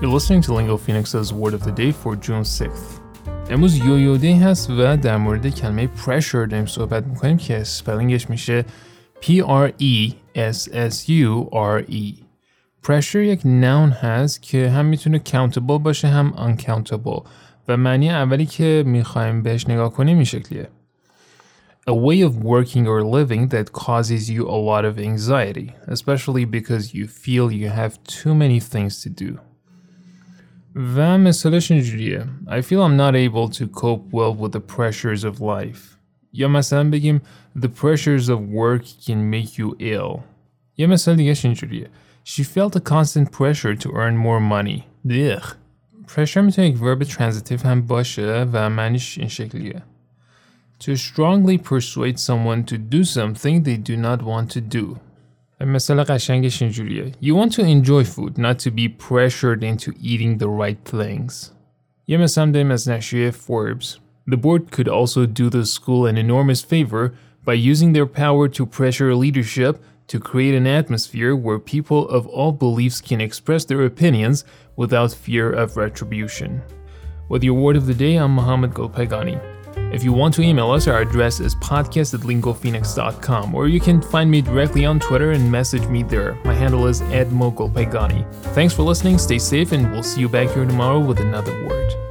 You're listening to Lingo Phoenix's Word of the Day for June 6th. امروز یویو دی هست و در مورد کلمه pressure داریم صحبت میکنیم که سپلینگش میشه P-R-E-S-S-U-R-E pressure یک noun هست که هم میتونه countable باشه هم uncountable و معنی اولی که میخوایم بهش نگاه کنیم این شکلیه a way of working or living that causes you a lot of anxiety, especially because you feel you have too many things to do. و مثالش اینجوریه I feel I'm not able to cope well with the pressures of life یا مثلا بگیم The pressures of work can make you ill یه مثال دیگه اینجوریه She felt a constant pressure to earn more money Ugh. pressure میتونه یک verb transitive هم باشه و معنیش این شکلیه To strongly persuade someone to do something they do not want to do مثال قشنگش اینجوریه You want to enjoy food not to be pressured into eating the right things یه مثال داریم از نشریه Forbes The board could also do the school an enormous favor by using their power to pressure leadership to create an atmosphere where people of all beliefs can express their opinions without fear of retribution. With the award of the day, I'm Mohammad Golpayegani. If you want to email us, our address is podcast at lingophoenix.com, or you can find me directly on Twitter and message me there. My handle is Ed MoeGolpayegani. Thanks for listening, stay safe, and we'll see you back here tomorrow with another word.